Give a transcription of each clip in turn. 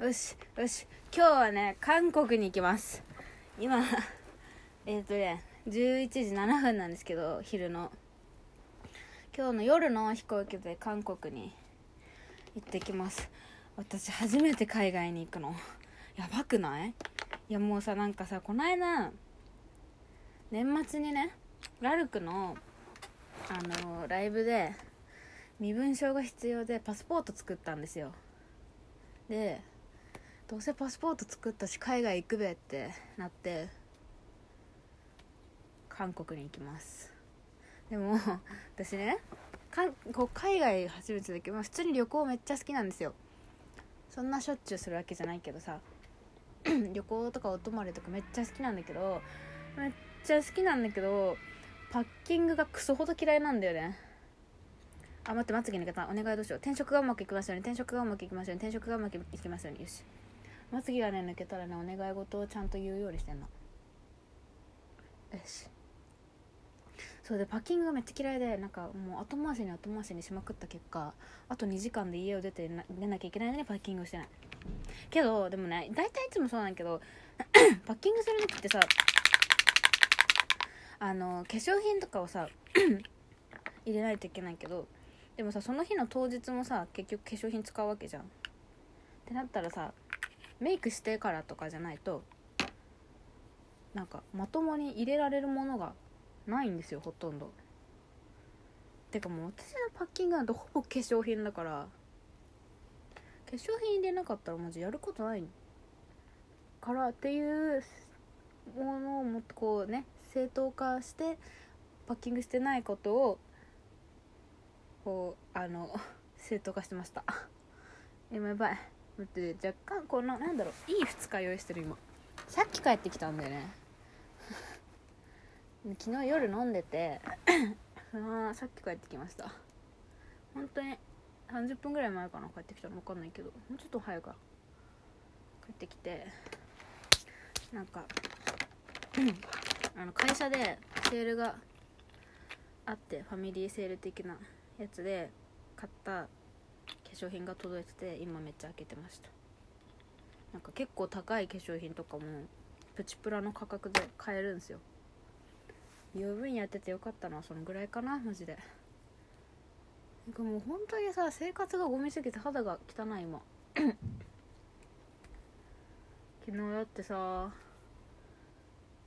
よしよし。今日はね韓国に行きます。今 えっ、とね11時7分なんですけど昼の。今日の夜の飛行機で韓国に行ってきます。私初めて海外に行くの。やばくない？いやもうさなんかさこの間年末にねラルクのあのライブで身分証が必要でパスポート作ったんですよ。でどうせパスポート作ったし海外行くべってなって韓国に行きます。でも私ねかんこう海外初めてだけど、まあ、普通に旅行めっちゃ好きなんですよ。そんなしょっちゅうするわけじゃないけどさ 旅行とかお泊まりとかめっちゃ好きなんだけどめっちゃ好きなんだけどパッキングがクソほど嫌いなんだよね。あ待ってまつげの方お願いどうしよう。転職がうまくいきますように転職がうまくいきますように転職がうまくいきますようによし。まつげがね抜けたらねお願い事をちゃんと言うようにしてんの。よし。そうでパッキングがめっちゃ嫌いでなんかもう後回しに後回しにしまくった結果あと2時間で家を出てな出なきゃいけないのにパッキングをしてない。けどでもね大体いつもそうなんだけど パッキングする時ってさあの化粧品とかをさ 入れないといけないけどでもさその日の当日もさ結局化粧品使うわけじゃん。ってなったらさメイクしてからとかじゃないとなんかまともに入れられるものがないんですよほとんど。てかもう私のパッキングなんてほぼ化粧品だから化粧品入れなかったらマジやることないからっていうものをもっとこうね正当化してパッキングしてないことをこうあの 正当化してました。今やばい。待って若干このなんだろういい二日酔いしてる今。さっき帰ってきたんだよね。昨日夜飲んでてその ままさっき帰ってきました。本当に30分ぐらい前かな帰ってきたの分かんないけどもうちょっと早いから帰ってきてなんか あの会社でセールがあってファミリーセール的なやつで買った粧品が届いてて今めっちゃ開けてました。なんか結構高い化粧品とかもプチプラの価格で買えるんですよ。美容部員やっててよかったのはそのぐらいかなマジで。なんかもう本当にさ生活がゴミすぎて肌が汚い今。昨日だってさ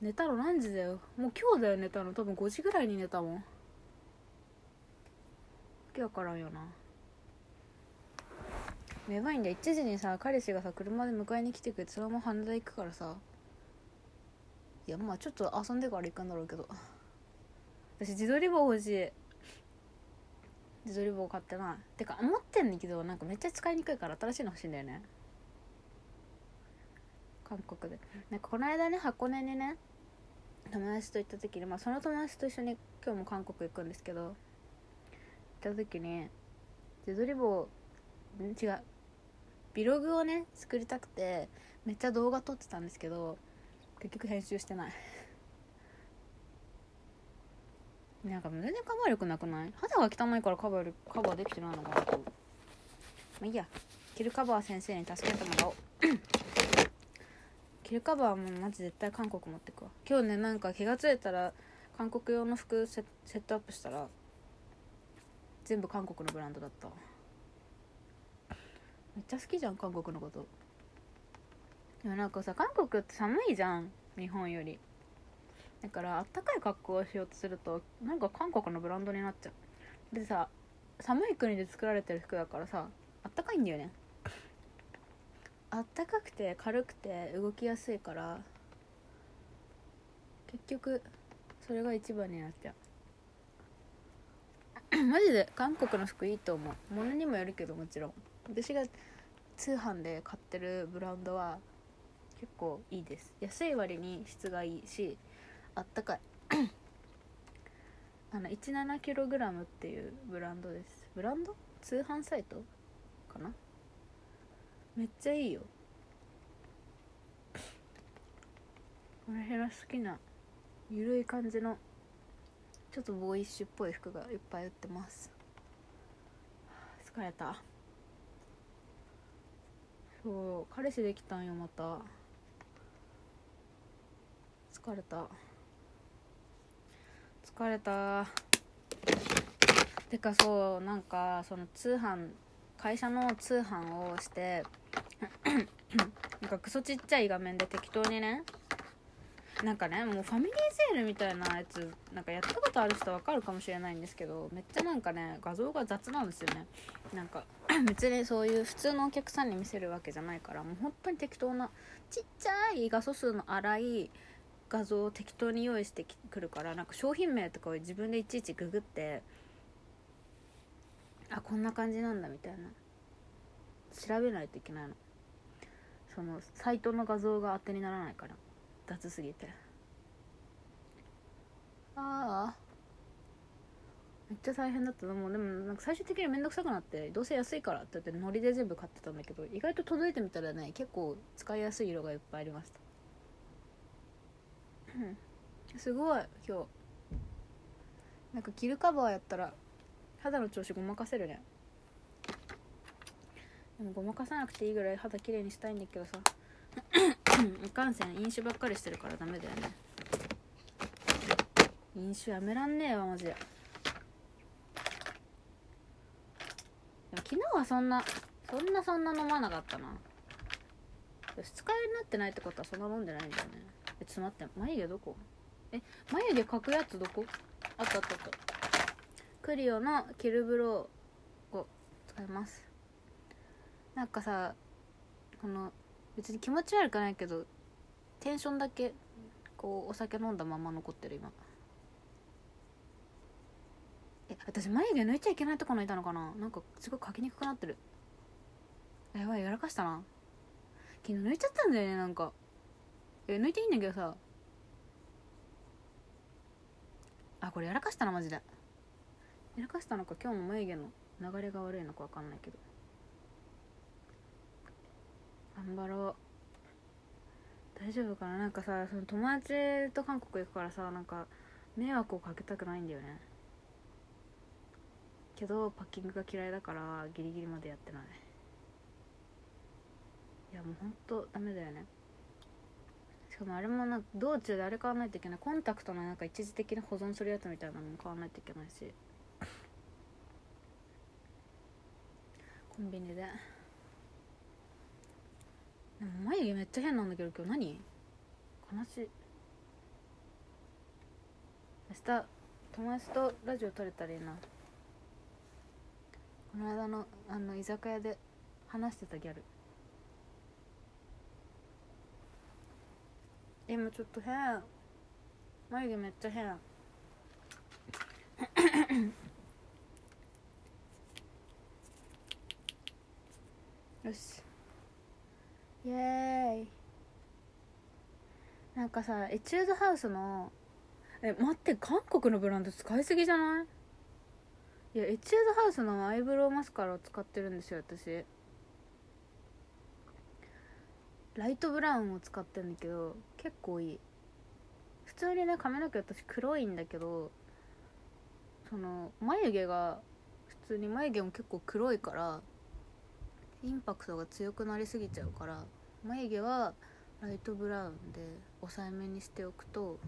寝たの何時だよ？もう今日だよ寝たの。多分5時ぐらいに寝たもん。わけわからんよな。やばいんだよ。1時にさ彼氏がさ車で迎えに来てくれてそのまま羽田行くからさ。いやまあちょっと遊んでから行くんだろうけど。私自撮り棒欲しい。自撮り棒買ってない。てか持ってんだけどなんかめっちゃ使いにくいから新しいの欲しいんだよね。韓国で。なんかこの間ね箱根にね友達と行った時にまあその友達と一緒に今日も韓国行くんですけど行った時に自撮り棒違うビログをね作りたくてめっちゃ動画撮ってたんですけど結局編集してない。なんか全然カバー力なくない？肌が汚いからカバーカバーできてないのかなと。まあいいや。キルカバー先生に助けてもらおう。キルカバーもマジ絶対韓国持ってくわ。今日ねなんか気が付いたら韓国用の服セセットアップしたら全部韓国のブランドだっためっちゃ好きじゃん韓国のこと。でもなんかさ韓国って寒いじゃん。日本より。だからあったかい格好をしようとするとなんか韓国のブランドになっちゃう。でさ寒い国で作られてる服だからさあったかいんだよね。あったかくて軽くて動きやすいから結局それが一番になっちゃう。マジで韓国の服いいと思う。物にもよるけどもちろん。私が通販で買ってるブランドは結構いいです。安い割に質がいいしあったかい。あの 17kg っていうブランドです。ブランド？通販サイトかな？めっちゃいいよ。私が好きなゆるい感じのちょっとボーイッシュっぽい服がいっぱい売ってます。疲れた。そう彼氏できたんよまた。疲れた。疲れた。てかそうなんかその通販会社の通販をして なんかクソちっちゃい画面で適当にねなんかねもうファミリーセールみたいなやつなんかやったことある人わかるかもしれないんですけどめっちゃなんかね画像が雑なんですよね。なんか 別にそういう普通のお客さんに見せるわけじゃないからもう本当に適当なちっちゃい画素数の粗い画像を適当に用意してくるからなんか商品名とかを自分でいちいちググってあこんな感じなんだみたいな。調べないといけないの。そのサイトの画像が当てにならないから。雑すぎて。ああめっちゃ大変だったもうでもなんか最終的に面倒くさくなってどうせ安いからって言ってノリで全部買ってたんだけど意外と届いてみたらね結構使いやすい色がいっぱいありました。すごい今日。なんか着るカバーやったら肌の調子ごまかせるね。でもごまかさなくていいぐらい肌きれいにしたいんだけどさ。いかんせん飲酒ばっかりしてるからダメだよね。飲酒やめらんねえわマジででも昨日はそんなそんなそんな飲まなかったな。二日酔いになってないってことはそんな飲んでないんだよね。えちょっと待って。眉毛どこ？え眉毛描くやつどこ？あったあったあった。クリオのキルブローを使います。なんかさこの別に気持ち悪くないけどテンションだけこうお酒飲んだまま残ってる今。え私眉毛抜いちゃいけないとこ抜いたのかな？なんかすごい描きにくくなってる。やばいやらかしたな。昨日抜いちゃったんだよねなんか。え抜いていいんだけどさ。あこれやらかしたなマジで。やらかしたのか今日の眉毛の流れが悪いのか分かんないけど。頑張ろう。大丈夫かな？なんかさその友達と韓国行くからさなんか迷惑をかけたくないんだよね。けどパッキングが嫌いだからギリギリまでやってない。いやもうほんとダメだよね。しかもあれもなんか道中であれ買わないといけない。コンタクトのなんか一時的に保存するやつみたいなのも買わないといけないし。コンビニで。でも眉毛めっちゃ変なんだけど今日何？悲しい。明日友達とラジオ撮れたらいいな。この間のあの居酒屋で話してたギャル。今ちょっと変。眉毛めっちゃ変。よし。イエーイ。なんかさエチュードハウスのえ待って韓国のブランド使いすぎじゃない？いやエチュードハウスのアイブロウマスカラを使ってるんですよ私。ライトブラウンを使ってるんだけど結構いい。普通にね髪の毛私黒いんだけどその眉毛が普通に眉毛も結構黒いからインパクトが強くなりすぎちゃうから眉毛はライトブラウンで抑えめにしておくと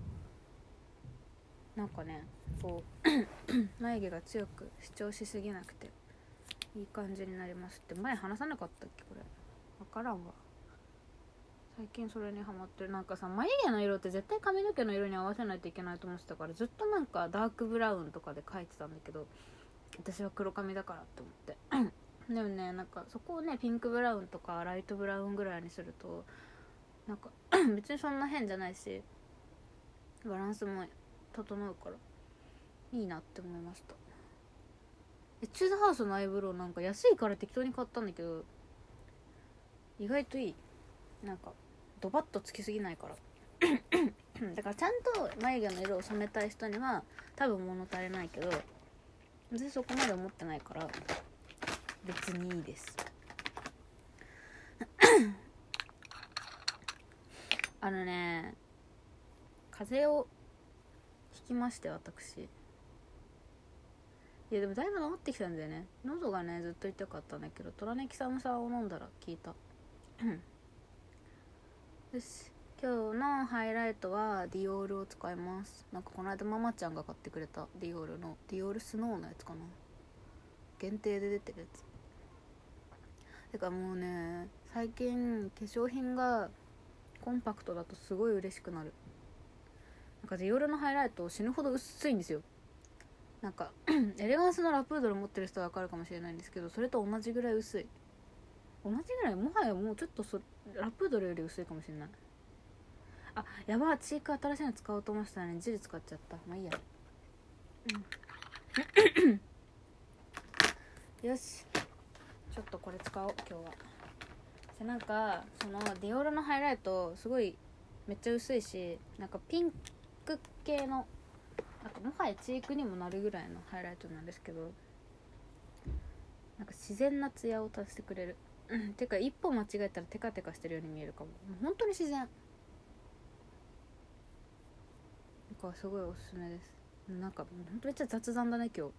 なんかねこう 眉毛が強く主張しすぎなくていい感じになりますって。前話さなかったっけ？これ。分からんわ。最近それにハマってる。なんかさ眉毛の色って絶対髪の毛の色に合わせないといけないと思ってたからずっとなんかダークブラウンとかで描いてたんだけど私は黒髪だからって思って。でもねなんかそこをねピンクブラウンとかライトブラウンぐらいにするとなんか 別にそんな変じゃないしバランスも整うから。いいなって思いました。エチュードハウスのアイブロウなんか安いから適当に買ったんだけど意外といい。なんかドバッとつきすぎないから。だからちゃんと眉毛の色を染めたい人には多分物足りないけど私そこまで思ってないから別にいいです。あのね風邪をひきまして私。いやでもだいぶ治ってきたんだよね。喉がねずっと痛かったんだけどトラネキサム酸を飲んだら効いた。よし。今日のハイライトはディオールを使います。なんかこの間ママちゃんが買ってくれたディオールのディオールスノーのやつかな。限定で出てるやつ。てかもうね最近化粧品がコンパクトだとすごい嬉しくなる。なんかディオールのハイライト死ぬほど薄いんですよ。なんか エレガンスのラプードル持ってる人は分かるかもしれないんですけどそれと同じぐらい薄い。同じぐらい？もはやもうちょっとそラプードルより薄いかもしれない。あやばチーク新しいの使おうと思ってたのにジル使っちゃった。まあいいや。うん。よし。ちょっとこれ使おう今日は。でなんかそのディオールのハイライトすごいめっちゃ薄いしなんかピンク系のなんかもはやチークにもなるぐらいのハイライトなんですけどなんか自然なツヤを足してくれる。う んてか一歩間違えたらテカテカしてるように見えるかも。本当に自然。なんかすごいおすすめです。なんか本当めっちゃ雑談だね今日。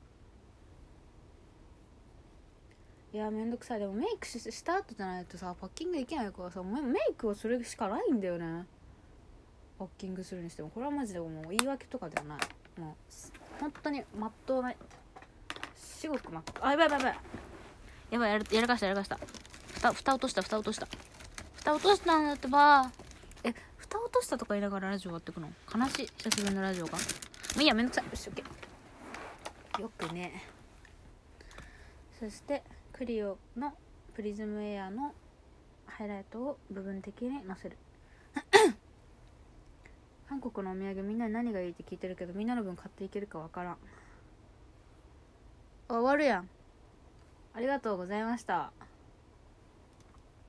いやめんどくさい。でもメイクしした後じゃないとさパッキングできないからさメメイクをするしかないんだよね。パッキングするにしても。これはマジでもう言い訳とかではない。もう本当にまっとうな至極まっあやばいやばいやばい。やばいやらやらかしたやらかした。蓋蓋落とした蓋落とした。蓋落としたんだってば。え蓋落としたとか言いながらラジオ終わってくの？悲しい久しぶりのラジオが。もういいやめんどくさい。よしオッケーよくね。そしてクリオのプリズムエアのハイライトを部分的にのせる韓国のお土産みんなに何がいいって聞いてるけどみんなの分買っていけるかわからん。あ終わるやん。ありがとうございました